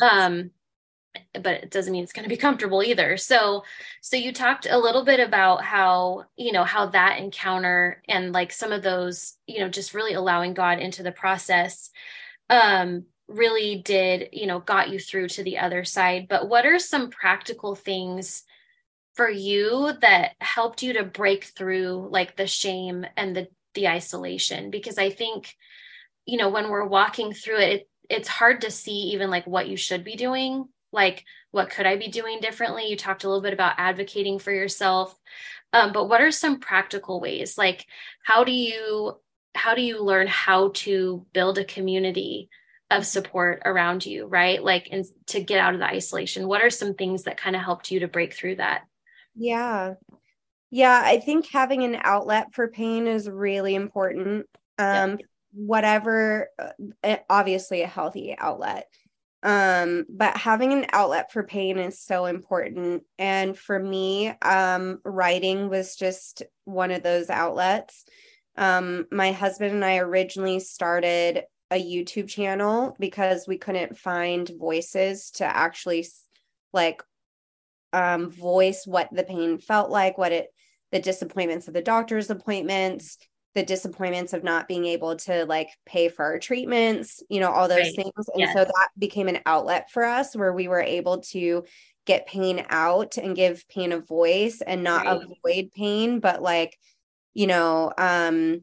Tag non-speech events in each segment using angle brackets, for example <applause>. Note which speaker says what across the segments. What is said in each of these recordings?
Speaker 1: Um, but it doesn't mean it's going to be comfortable either. So, so you talked a little bit about how, you know, how that encounter and like some of those, you know, just really allowing God into the process um really did, you know, got you through to the other side. But what are some practical things for you that helped you to break through like the shame and the the isolation? Because I think, you know, when we're walking through it, it it's hard to see even like what you should be doing like what could i be doing differently you talked a little bit about advocating for yourself um, but what are some practical ways like how do you how do you learn how to build a community of support around you, right? Like, and to get out of the isolation. What are some things that kind of helped you to break through that?
Speaker 2: Yeah. Yeah, I think having an outlet for pain is really important. Um, yeah. Whatever, uh, obviously a healthy outlet. Um, but having an outlet for pain is so important. And for me, um, writing was just one of those outlets. Um, my husband and I originally started a YouTube channel because we couldn't find voices to actually like um voice what the pain felt like, what it the disappointments of the doctor's appointments, the disappointments of not being able to like pay for our treatments, you know, all those right. things. And yes. so that became an outlet for us where we were able to get pain out and give pain a voice and not right. avoid pain, but like, you know, um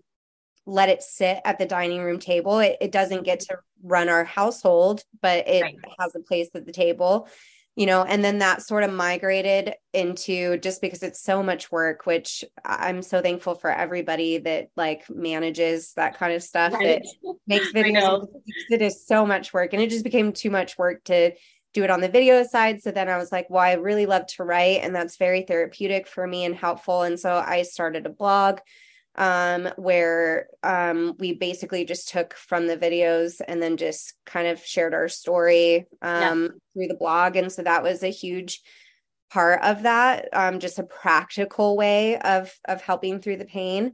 Speaker 2: let it sit at the dining room table. It, it doesn't get to run our household, but it right. has a place at the table, you know, and then that sort of migrated into just because it's so much work, which I'm so thankful for everybody that like manages that kind of stuff right. that makes <laughs> videos. It is so much work and it just became too much work to do it on the video side. So then I was like, well, I really love to write and that's very therapeutic for me and helpful. And so I started a blog um, where um, we basically just took from the videos and then just kind of shared our story um, yeah. through the blog. And so that was a huge part of that, um, just a practical way of of helping through the pain.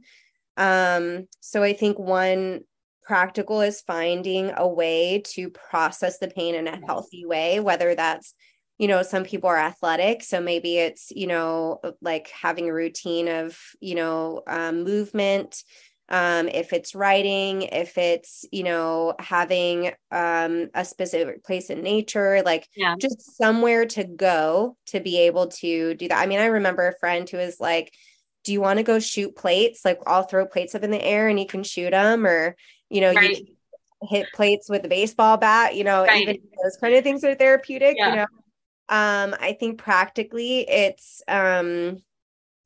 Speaker 2: Um, so I think one practical is finding a way to process the pain in a healthy way, whether that's you know some people are athletic so maybe it's you know like having a routine of you know um, movement um, if it's writing if it's you know having um, a specific place in nature like yeah. just somewhere to go to be able to do that i mean i remember a friend who was like do you want to go shoot plates like i'll throw plates up in the air and you can shoot them or you know right. you hit plates with a baseball bat you know right. even those kind of things are therapeutic yeah. you know um, I think practically it's um,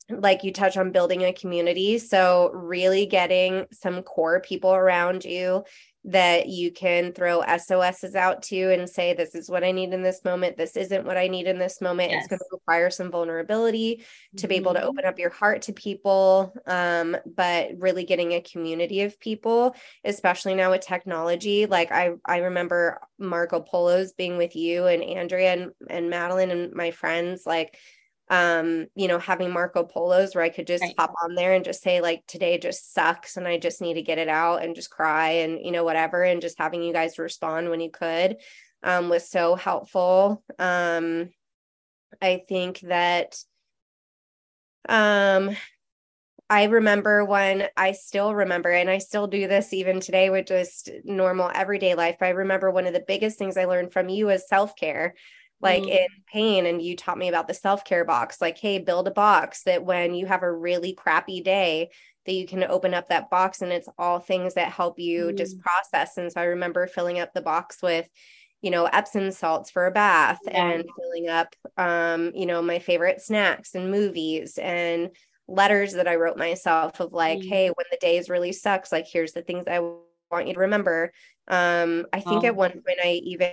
Speaker 2: like you touch on building a community. So, really getting some core people around you that you can throw SOSs out to and say, This is what I need in this moment. This isn't what I need in this moment. Yes. It's going to require some vulnerability mm-hmm. to be able to mm-hmm. open up your heart to people. Um, but really getting a community of people, especially now with technology. Like I, I remember Marco Polo's being with you and Andrea and, and Madeline and my friends, like um you know having marco polos where i could just right. hop on there and just say like today just sucks and i just need to get it out and just cry and you know whatever and just having you guys respond when you could um was so helpful um i think that um I remember when I still remember, and I still do this even today with just normal everyday life. I remember one of the biggest things I learned from you is self care like mm. in pain and you taught me about the self-care box like hey build a box that when you have a really crappy day that you can open up that box and it's all things that help you mm. just process and so i remember filling up the box with you know, Epsom salts for a bath
Speaker 1: Yeah.
Speaker 2: and filling up, um, you know, my favorite snacks and movies and letters that I wrote myself of like,
Speaker 1: Mm.
Speaker 2: hey, when the days really sucks, like here's the things I want you to remember. Um, I think
Speaker 1: Oh.
Speaker 2: at one point I even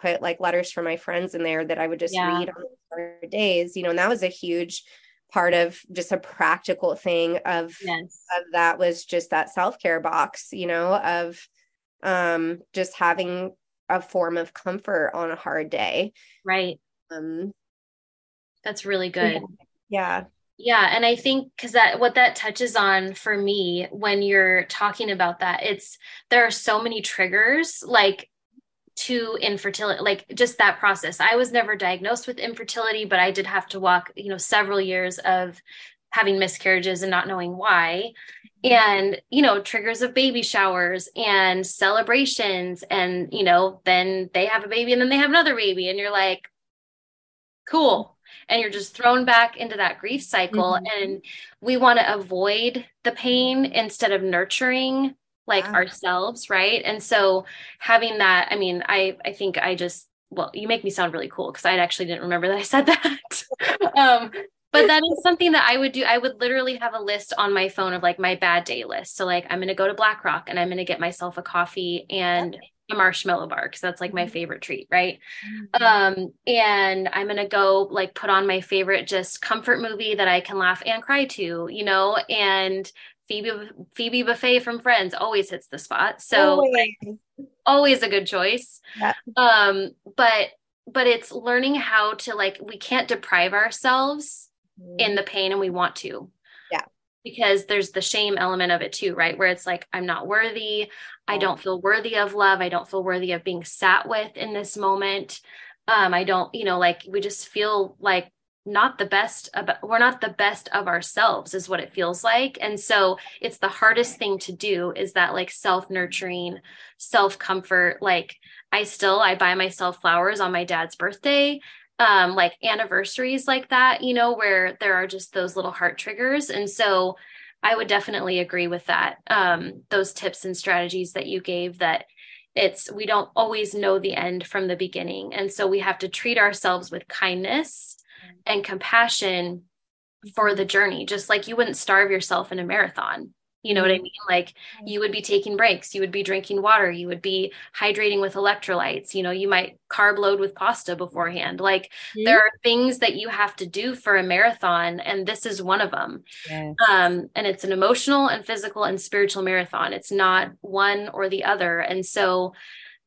Speaker 2: put like letters from my friends in there that I would just
Speaker 1: Yeah.
Speaker 2: read on days, you know, and that was a huge part of just a practical thing of
Speaker 1: Yes.
Speaker 2: of that was just that self-care box you know of um just having a form of comfort on a hard day
Speaker 1: Right.
Speaker 2: um
Speaker 1: That's really good.
Speaker 2: yeah
Speaker 1: Yeah, and I think because that what that touches on for me when you're talking about that, it's there are so many triggers like to infertility, like just that process. I was never diagnosed with infertility, but I did have to walk, you know, several years of having miscarriages and not knowing why. And, you know, triggers of baby showers and celebrations. And, you know, then they have a baby and then they have another baby. And you're like, cool and you're just thrown back into that grief cycle
Speaker 2: Mhm.
Speaker 1: and we want to avoid the pain instead of nurturing like ourselves right? And so having that i mean i i think i just well you make me sound really cool because i actually didn't remember that i said that. <laughs> Um but that is something that i would do. I would literally have a list on my phone of like my bad day list. So like i'm going to go to black rock and i'm going to get myself a coffee and a marshmallow bar because that's like my
Speaker 2: Mhm.
Speaker 1: favorite treat right? Um and i'm gonna go like put on my favorite just comfort movie that i can laugh and cry to you know? And phoebe phoebe Buffay from friends always hits the spot. So
Speaker 2: Always.
Speaker 1: always a good choice.
Speaker 2: Yeah.
Speaker 1: um but but it's learning how to like we can't deprive ourselves in the pain and we want to.
Speaker 2: Yeah.
Speaker 1: because there's the shame element of it too right? Where it's like i'm not worthy. I don't feel worthy of love. I don't feel worthy of being sat with in this moment. Um i don't you know like we just feel like not the best about we're not the best of ourselves is what it feels like. And so it's the hardest thing to do is that like self nurturing self comfort like i still i buy myself flowers on my dad's birthday um like anniversaries like that you know where there are just those little heart triggers. And so i would definitely agree with that um those tips and strategies that you gave that it's we don't always know the end from the beginning. And so we have to treat ourselves with kindness and compassion for the journey just like you wouldn't starve yourself in a marathon. You know what i mm-hmm. mean? Like mm-hmm. you would be taking breaks you would be drinking water you would be hydrating with electrolytes you know you might carb load with pasta beforehand. Like there mm-hmm. are things that you have to do for a marathon and this is one of them.
Speaker 3: Yes.
Speaker 1: um, and it's an emotional and physical and spiritual marathon. It's not one or the other. And so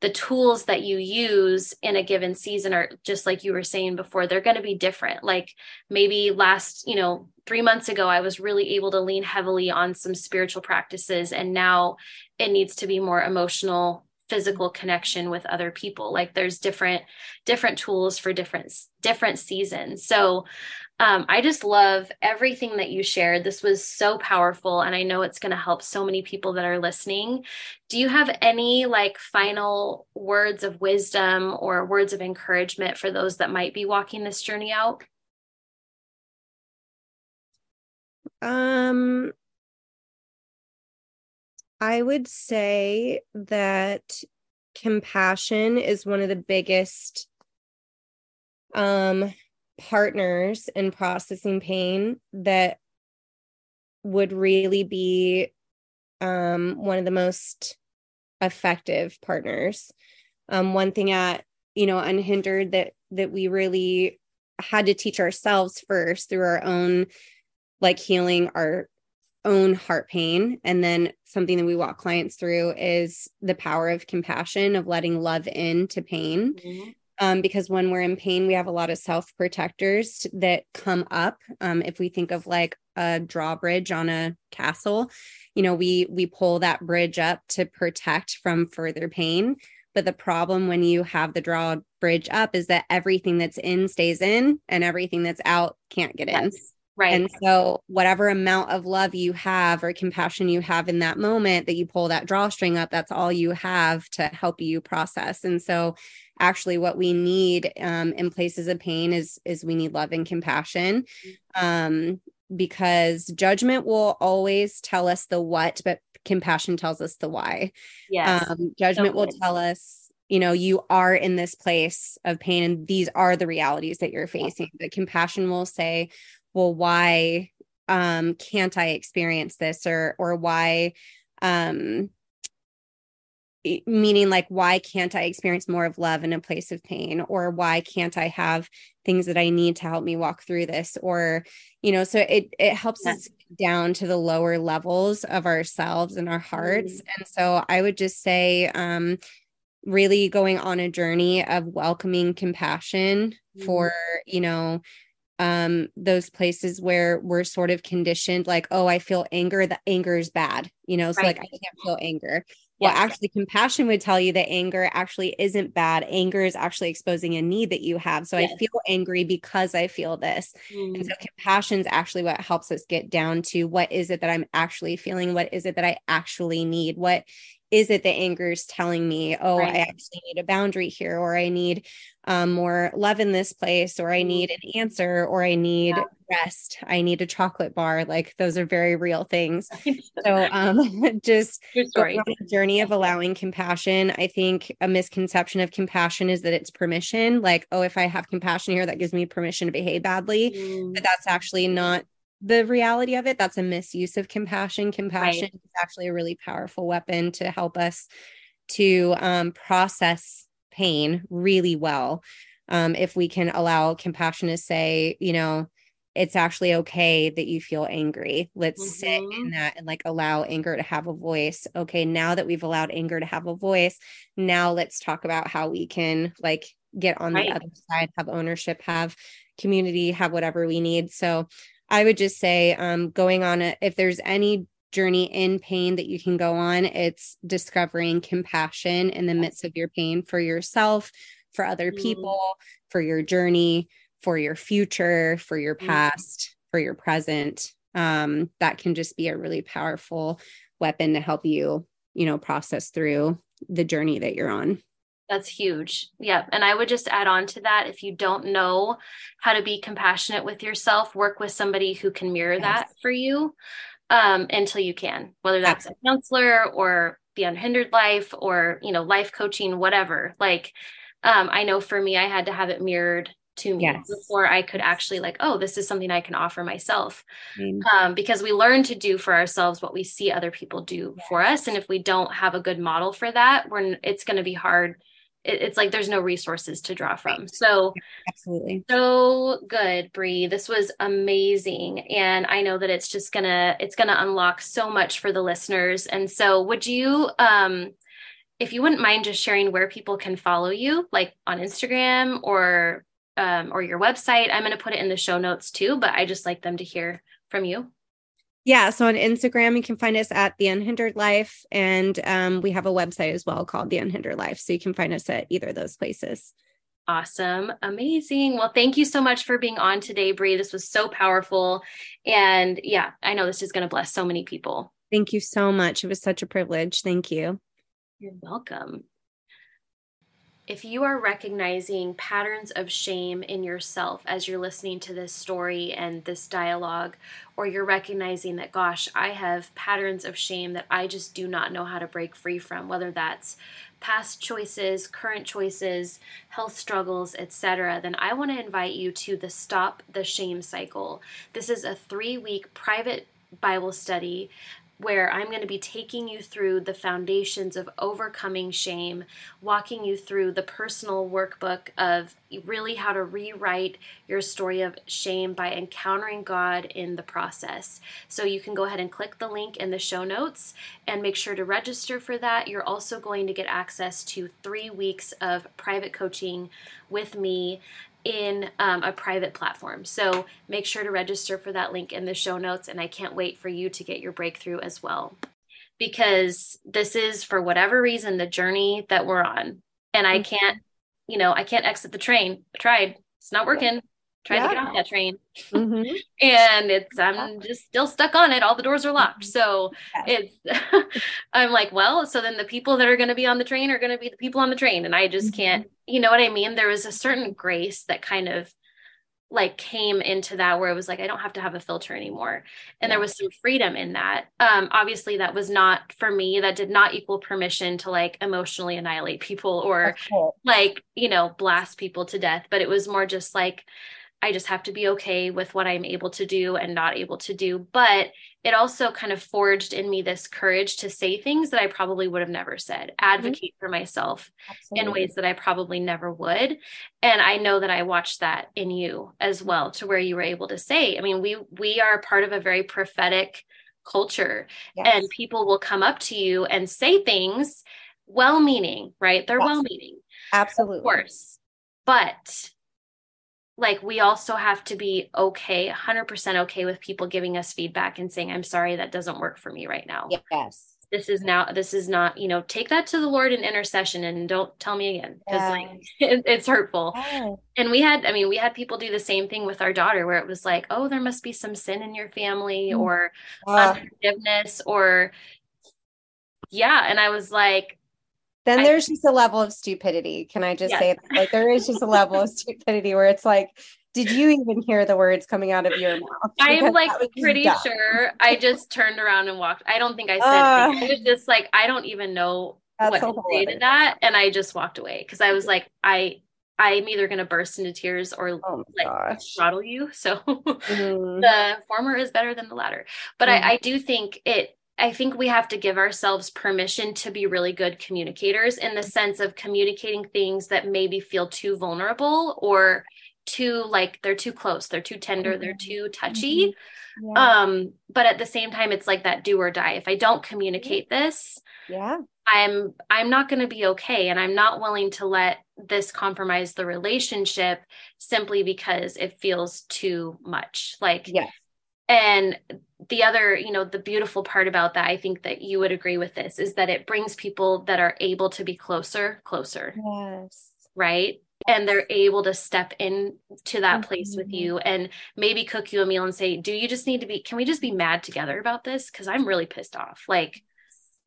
Speaker 1: the tools that you use in a given season are just like you were saying before they're going to be different. Like maybe last you know 3 months ago I was really able to lean heavily on some spiritual practices and now it needs to be more emotional physical connection with other people like there's different different tools for different different seasons so um, I just love everything that you shared. This was so powerful, and I know it's going to help so many people that are listening. Do you have any like final words of wisdom or words of encouragement for those that might be walking this journey out?
Speaker 2: Um, I would say that compassion is one of the biggest um partners in processing pain that would really be um one of the most effective partners. Um one thing at you know unhindered that that we really had to teach ourselves first through our own like healing our own heart pain. And then something that we walk clients through is the power of compassion of letting love into pain. Um, because when we're in pain we have a lot of self protectors that come up. Um, if we think of like a drawbridge on a castle you know we we pull that bridge up to protect from further pain. But the problem when you have the drawbridge up is that everything that's in stays in and everything that's out can't get in.
Speaker 1: Yes. Right.
Speaker 2: and so, whatever amount of love you have or compassion you have in that moment that you pull that drawstring up, that's all you have to help you process. And so, actually, what we need um, in places of pain is is we need love and compassion, um, because judgment will always tell us the what, but compassion tells us the why.
Speaker 1: yes.
Speaker 2: Um, judgment will tell us, you know you are in this place of pain and these are the realities that you're facing but compassion will say well why um can't i experience this or or why um meaning like why can't i experience more of love in a place of pain or why can't i have things that i need to help me walk through this or you know so it it helps yeah. us down to the lower levels of ourselves and our hearts mm. and so i would just say um really going on a journey of welcoming compassion mm. for you know um those places where we're sort of conditioned like oh i feel anger the anger is bad you know so right. like i can't feel anger well actually compassion would tell you that anger actually isn't bad anger is actually exposing a need that you have so yes. i feel angry because i feel this mm. and so mm. compassion is actually what helps us get down to what is it that i'm actually feeling what is it that i actually need what is it the anger is telling me oh right. i actually need a boundary here or i need um, more love in this place or i need an answer or i need yeah. rest i need a chocolate bar like those are very real things <laughs> so um, <laughs> just going on a journey of allowing compassion i think a misconception of compassion is that it's permission like oh if i have compassion here that gives me permission to behave badly mm. but that's actually not the reality of it that's a misuse of compassion compassion right. is actually a really powerful weapon to help us to um, process pain really well um, if we can allow compassion to say you know it's actually okay that you feel angry let's mm-hmm. sit in that and like allow anger to have a voice okay now that we've allowed anger to have a voice now let's talk about how we can like get on right. the other side have ownership have community have whatever we need so I would just say um, going on it, if there's any journey in pain that you can go on, it's discovering compassion in the midst of your pain for yourself, for other mm-hmm. people, for your journey, for your future, for your mm-hmm. past, for your present. Um, that can just be a really powerful weapon to help you, you know, process through the journey that you're on.
Speaker 1: That's huge. Yeah. And I would just add on to that if you don't know how to be compassionate with yourself, work with somebody who can mirror yes. that for you um, until you can, whether that's a counselor or the unhindered life or, you know, life coaching, whatever. Like, um, I know for me, I had to have it mirrored to me yes. before I could actually like, oh, this is something I can offer myself. Mm. Um, because we learn to do for ourselves what we see other people do yes. for us. And if we don't have a good model for that, we're it's going to be hard it, it's like there's no resources to draw from. So
Speaker 2: absolutely.
Speaker 1: So good, Bree. This was amazing. And I know that it's just gonna it's gonna unlock so much for the listeners. And so would you um if you wouldn't mind just sharing where people can follow you, like on Instagram or um, or your website, I'm going to put it in the show notes too. But I just like them to hear from you.
Speaker 2: Yeah. So on Instagram, you can find us at The Unhindered Life. And um, we have a website as well called The Unhindered Life. So you can find us at either of those places.
Speaker 1: Awesome. Amazing. Well, thank you so much for being on today, Bree. This was so powerful. And yeah, I know this is going to bless so many people.
Speaker 2: Thank you so much. It was such a privilege. Thank you.
Speaker 1: You're welcome. If you are recognizing patterns of shame in yourself as you're listening to this story and this dialogue, or you're recognizing that, gosh, I have patterns of shame that I just do not know how to break free from, whether that's past choices, current choices, health struggles, etc., then I want to invite you to the Stop the Shame Cycle. This is a three week private Bible study where I'm going to be taking you through the foundations of overcoming shame, walking you through the personal workbook of really how to rewrite your story of shame by encountering God in the process. So you can go ahead and click the link in the show notes and make sure to register for that. You're also going to get access to three weeks of private coaching with me in um, a private platform. So make sure to register for that link in the show notes, and I can't wait for you to get your breakthrough as well. Because this is, for whatever reason, the journey that we're on. And I mm-hmm. can't, you know, I can't exit the train. I tried, it's not working. Tried yeah. to get off that train. Mm-hmm. and it's, I'm just still stuck on it. All the doors are locked. Mm-hmm. So it's, <laughs> I'm like, well, so then the people that are going to be on the train are going to be the people on the train. And I just mm-hmm. can't you know what I mean? There was a certain grace that kind of like came into that where it was like I don't have to have a filter anymore and yeah. there was some freedom in that um obviously that was not for me that did not equal permission to like emotionally annihilate people or like you know blast people to death but it was more just like I just have to be okay with what I'm able to do and not able to do. But it also kind of forged in me this courage to say things that I probably would have never said, mm-hmm. advocate mm-hmm. for myself Absolutely. in ways that I probably never would. And I know that I watched that in you as well, to where you were able to say, I mean, we we are part of a very prophetic culture yes. and people will come up to you and say things well meaning, right? They're yes. well meaning.
Speaker 2: Absolutely. Of
Speaker 1: course. But like we also have to be okay 100% okay with people giving us feedback and saying i'm sorry that doesn't work for me right now.
Speaker 2: Yes.
Speaker 1: This is now this is not you know take that to the lord in intercession and don't tell me again because like <laughs> it, it's hurtful. And we had i mean we had people do the same thing with our daughter where it was like oh there must be some sin in your family mm. or uh, unforgiveness or yeah and i was like
Speaker 2: then I, there's just a level of stupidity. Can I just yes. say that? Like there is just a level of stupidity where it's like, did you even hear the words coming out of your mouth?
Speaker 1: I'm like pretty dumb. sure I just turned around and walked. I don't think I said uh, it. was just like, I don't even know what to say to that. And I just walked away because I was like, I I'm either going to burst into tears or oh like gosh. throttle you. <laughs> So mm. the former is better than the latter. But mm. I, I do think it I think we have to give ourselves permission to be really good communicators in the sense of communicating things that maybe feel too vulnerable or too like they're too close, they're too tender, mm-hmm. they're too touchy. Mm-hmm. Yeah. Um, but at the same time, it's like that do or die. If I don't communicate this,
Speaker 2: yeah,
Speaker 1: I'm I'm not going to be okay, and I'm not willing to let this compromise the relationship simply because it feels too much. Like,
Speaker 2: yeah
Speaker 1: and the other you know the beautiful part about that i think that you would agree with this is that it brings people that are able to be closer closer.
Speaker 2: Yes.
Speaker 1: Right? And they're able to step in to that mm-hmm. place with you and maybe cook you a meal and say do you just need to be can we just be mad together about this? Because i'm really pissed off. Like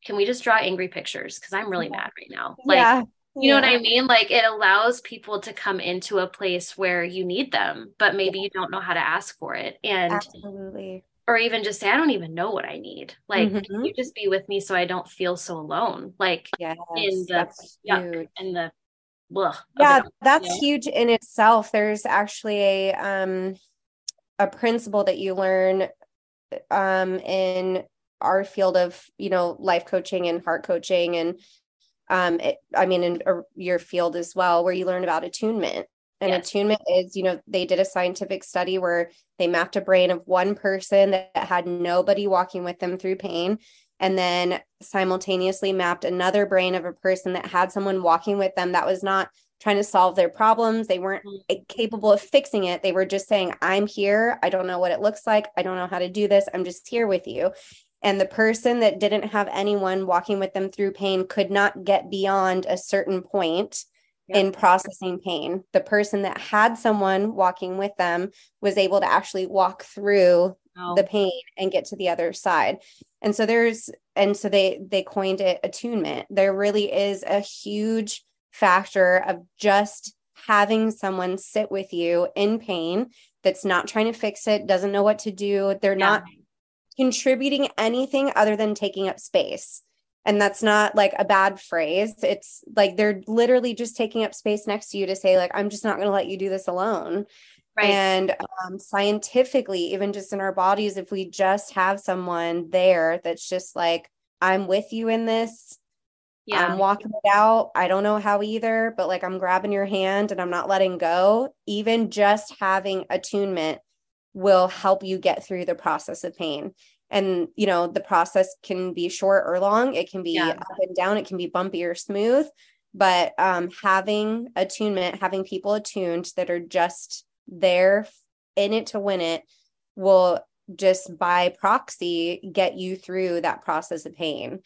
Speaker 1: can we just draw angry pictures? Because i'm really yeah. mad right now. Like yeah. You know what I mean? Like it allows people to come into a place where you need them, but maybe yeah. you don't know how to ask for it. And
Speaker 2: absolutely.
Speaker 1: Or even just say, I don't even know what I need. Like, mm-hmm. you just be with me so I don't feel so alone? Like
Speaker 2: yes, in the yuck
Speaker 1: in the ugh,
Speaker 2: yeah, that's you know? huge in itself. There's actually a um a principle that you learn um in our field of you know life coaching and heart coaching and um it, i mean in uh, your field as well where you learn about attunement. And yes. attunement is you know they did a scientific study where they mapped a brain of one person that had nobody walking with them through pain and then simultaneously mapped another brain of a person that had someone walking with them that was not trying to solve their problems. They weren't mm-hmm. capable of fixing it. They were just saying i'm here. I don't know what it looks like. I don't know how to do this. I'm just here with you and the person that didn't have anyone walking with them through pain could not get beyond a certain point in processing pain. The person that had someone walking with them was able to actually walk through oh. the pain and get to the other side. And so there's and so they they coined it attunement. There really is a huge factor of just having someone sit with you in pain that's not trying to fix it, doesn't know what to do. They're yeah. not contributing anything other than taking up space. And that's not like a bad phrase. It's like they're literally just taking up space next to you to say, like, I'm just not going to let you do this alone. Right. And um, scientifically, even just in our bodies, if we just have someone there that's just like, I'm with you in this. Yeah. I'm walking it out. I don't know how either, but like I'm grabbing your hand and I'm not letting go. Even just having attunement will help you get through the process of pain. And you know the process can be short or long. It can be yeah. up and down. It can be bumpy or smooth. But um, having attunement having people attuned that are just there in it to win it will just by proxy get you through that process of pain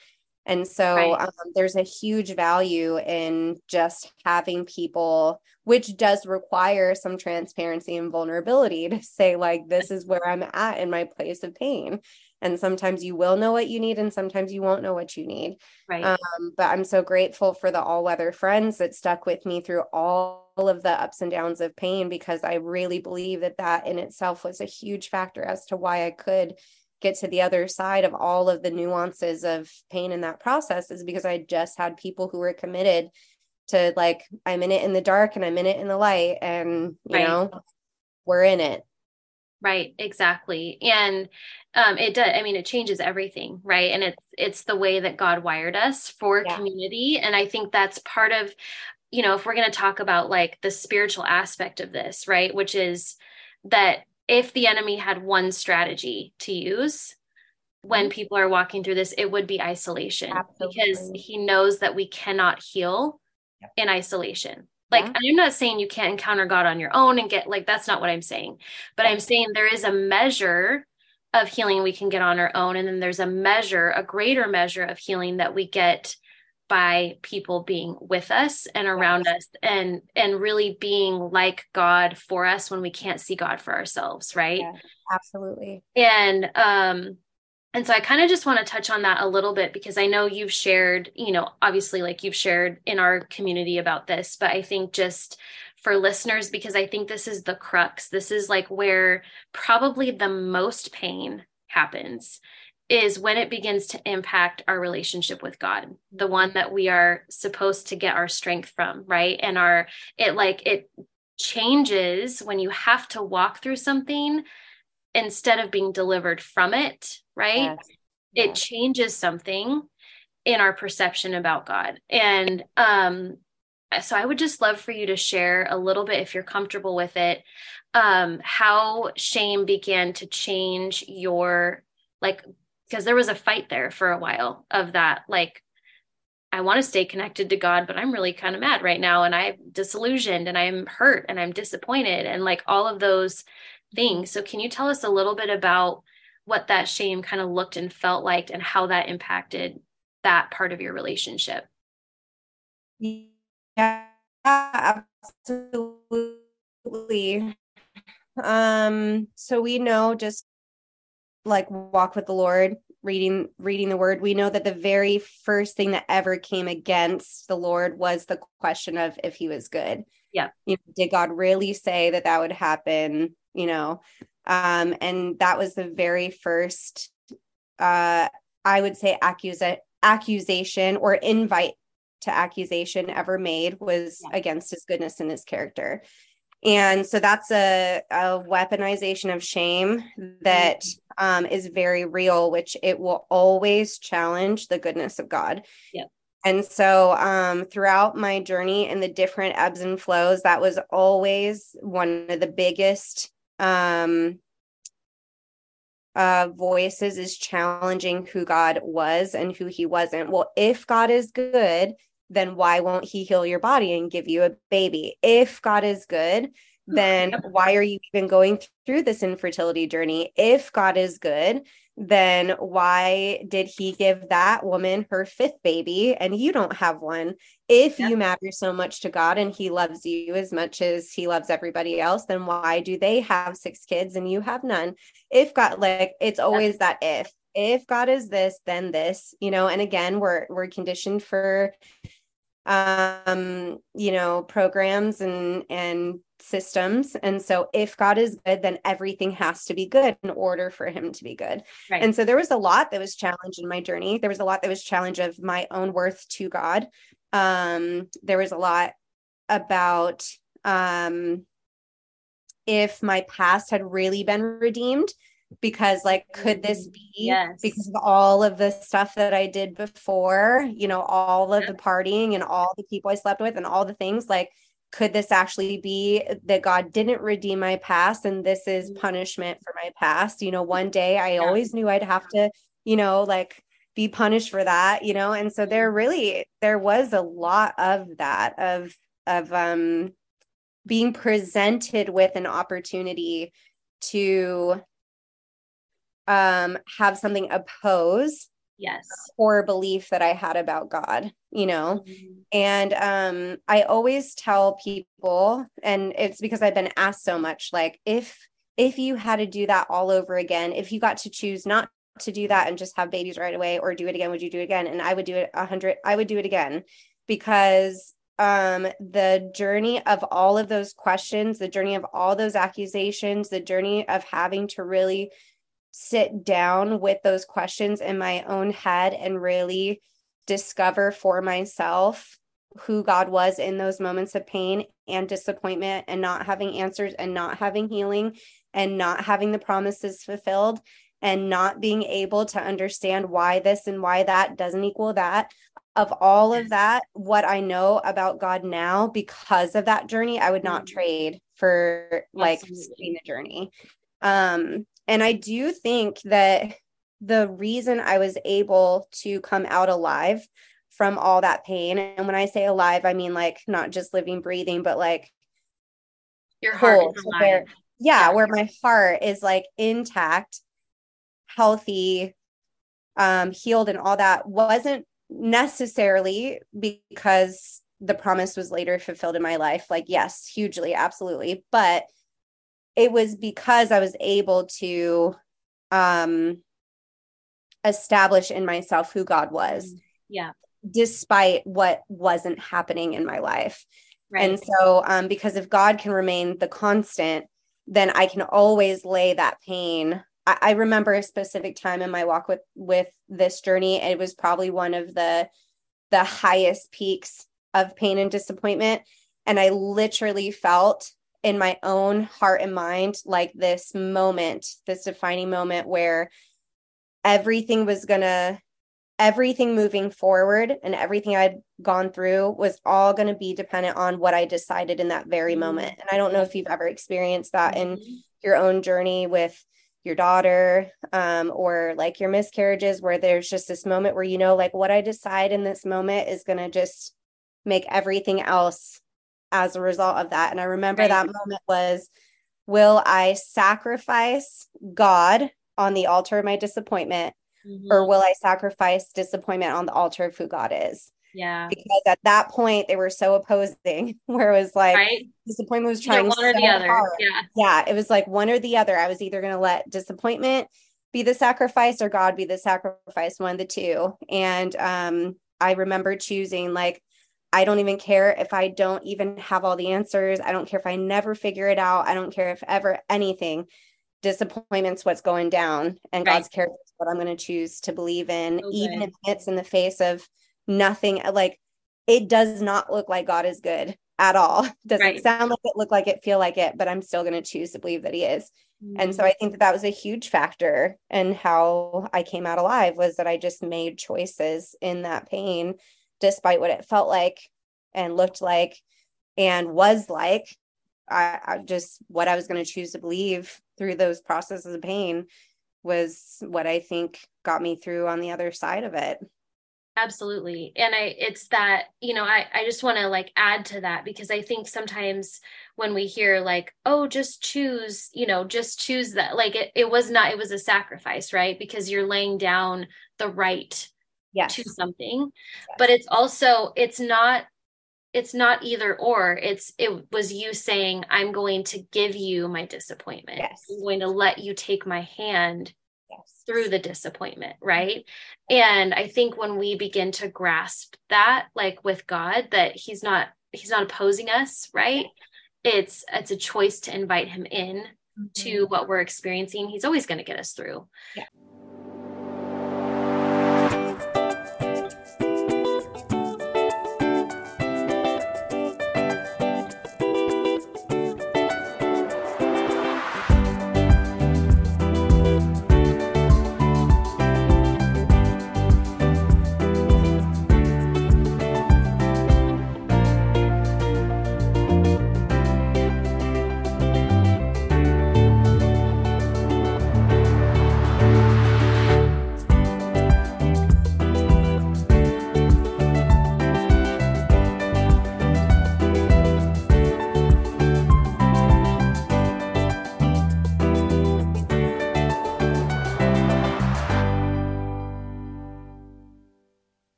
Speaker 2: and so right. um, there's a huge value in just having people, which does require some transparency and vulnerability to say, like, this is where I'm at in my place of pain. and sometimes you will know what you need and sometimes you won't know what you need
Speaker 1: right
Speaker 2: um, but i'm so grateful for the all weather friends that stuck with me through all of the ups and downs of pain because i really believe that that in itself was a huge factor as to why i could get to the other side of all of the nuances of pain in that process is because i just had people who were committed to like i'm in it in the dark and i'm in it in the light and you right. know we're in it
Speaker 1: right exactly and um it does i mean it changes everything right and it's it's the way that god wired us for yeah. community and i think that's part of you know if we're going to talk about like the spiritual aspect of this right which is that if the enemy had one strategy to use when mm-hmm. people are walking through this it would be isolation Absolutely. because he knows that we cannot heal yep. in isolation like yeah. i'm not saying you can't encounter god on your own and get like that's not what i'm saying but i'm saying there is a measure of healing we can get on our own and then there's a measure a greater measure of healing that we get by people being with us and around yes. us and and really being like god for us when we can't see god for ourselves right yeah,
Speaker 2: absolutely
Speaker 1: and um and so i kind of just want to touch on that a little bit because i know you've shared you know obviously like you've shared in our community about this but i think just for listeners because i think this is the crux this is like where probably the most pain happens is when it begins to impact our relationship with god the one that we are supposed to get our strength from right and our it like it changes when you have to walk through something instead of being delivered from it, right? Yes. It changes something in our perception about God. And um so I would just love for you to share a little bit if you're comfortable with it um how shame began to change your like because there was a fight there for a while of that like I want to stay connected to God, but I'm really kind of mad right now and I'm disillusioned and I'm hurt and I'm disappointed and like all of those things. So, can you tell us a little bit about what that shame kind of looked and felt like and how that impacted that part of your relationship?
Speaker 2: Yeah, absolutely. Um, so we know just like walk with the Lord, reading reading the word, we know that the very first thing that ever came against the Lord was the question of if he was good.
Speaker 1: Yeah.
Speaker 2: You know, did God really say that that would happen? you know um and that was the very first uh i would say accusa- accusation or invite to accusation ever made was yeah. against his goodness and his character and so that's a, a weaponization of shame that mm-hmm. Um, is very real which it will always challenge the goodness of god
Speaker 1: yeah
Speaker 2: and so um, throughout my journey and the different ebbs and flows that was always one of the biggest um, uh, voices is challenging who God was and who he wasn't. Well, if God is good, then why won't he heal your body and give you a baby? If God is good, then why are you even going through this infertility journey? If God is good, then why did he give that woman her fifth baby and you don't have one? If you matter so much to God and he loves you as much as he loves everybody else, then why do they have six kids and you have none? If God like it's always that if if God is this, then this, you know, and again, we're we're conditioned for um, you know, programs and and systems. And so if God is good, then everything has to be good in order for him to be good. Right. And so there was a lot that was challenged in my journey. There was a lot that was challenge of my own worth to God. Um, there was a lot about um if my past had really been redeemed because like could this mm, be
Speaker 1: yes.
Speaker 2: because of all of the stuff that I did before, you know, all of the partying and all the people I slept with and all the things like could this actually be that God didn't redeem my past and this is mm-hmm. punishment for my past? You know, one day I yeah. always knew I'd have to, you know, like be punished for that, you know, and so there mm-hmm. really there was a lot of that of of um being presented with an opportunity to um have something oppose
Speaker 1: yes.
Speaker 2: core belief that i had about god you know? Mm-hmm. and um i always tell people and it's because i've been asked so much like if if you had to do that all over again if you got to choose not to do that and just have babies right away or do it again would you do it again? And i would do it a hundred i would do it again because um the journey of all of those questions the journey of all those accusations the journey of having to really sit down with those questions in my own head and really discover for myself who God was in those moments of pain and disappointment and not having answers and not having healing and not having the promises fulfilled and not being able to understand why this and why that doesn't equal that. Of all of that, what I know about God now because of that journey, I would not mm-hmm. trade for like seeing the journey. Um, and I do think that the reason I was able to come out alive from all that pain. And when I say alive, I mean like not just living, breathing, but like
Speaker 1: your heart
Speaker 2: where, yeah, yeah, where my heart is like intact, healthy, um, healed, and all that wasn't necessarily because the promise was later fulfilled in my life. Like, yes, hugely, absolutely. But it was because I was able to um establish in myself who God was.
Speaker 1: Yeah
Speaker 2: despite what wasn't happening in my life. Right. And so, um, because if God can remain the constant, then I can always lay that pain. I, I remember a specific time in my walk with with this journey. It was probably one of the the highest peaks of pain and disappointment. And I literally felt in my own heart and mind like this moment, this defining moment where everything was going to everything moving forward and everything I'd gone through was all going to be dependent on what I decided in that very mm-hmm. moment. And I don't know if you've ever experienced that mm-hmm. in your own journey with your daughter um, or like your miscarriages, where there's just this moment where you know, like what I decide in this moment is going to just make everything else as a result of that. And I remember right. that moment was will I sacrifice God on the altar of my disappointment? mm-hmm. or will I sacrifice disappointment on the altar of who God is?
Speaker 1: Yeah.
Speaker 2: Because at that point they were so opposing <laughs> where it was like right? disappointment was trying
Speaker 1: one
Speaker 2: so
Speaker 1: or the other.
Speaker 2: Hard.
Speaker 1: Yeah.
Speaker 2: Yeah. It was like one or the other. I was either going to let disappointment be the sacrifice or God be the sacrifice, one of the two. And um, I remember choosing like, I don't even care if I don't even have all the answers. I don't care if I never figure it out. I don't care if ever anything disappointment's what's going down and right. God's character is what I'm going to choose to believe in, even if it's in the face of nothing. Like it does not look like God is good at all. <laughs> Doesn't right. sound like it, look like it, feel like it, but I'm still going to choose to believe that He is. Mm-hmm. And so I think that that was a huge factor in how I came out alive was that I just made choices in that pain, despite what it felt like and looked like and was like I, I just what I was going to choose to believe through those processes of pain was what I think got me through on the other side of it.
Speaker 1: Absolutely. And I it's that, you know, I I just want to like add to that because I think sometimes when we hear like, oh, just choose, you know, just choose that like it it was not it was a sacrifice, right? Because you're laying down the right
Speaker 2: yes.
Speaker 1: to something. Yes. But it's also it's not it's not either or it's it was you saying i'm going to give you my disappointment
Speaker 2: yes.
Speaker 1: i'm going to let you take my hand
Speaker 2: yes.
Speaker 1: through the disappointment right and i think when we begin to grasp that like with god that he's not he's not opposing us right it's it's a choice to invite him in mm-hmm. to what we're experiencing he's always going to get us through
Speaker 2: yeah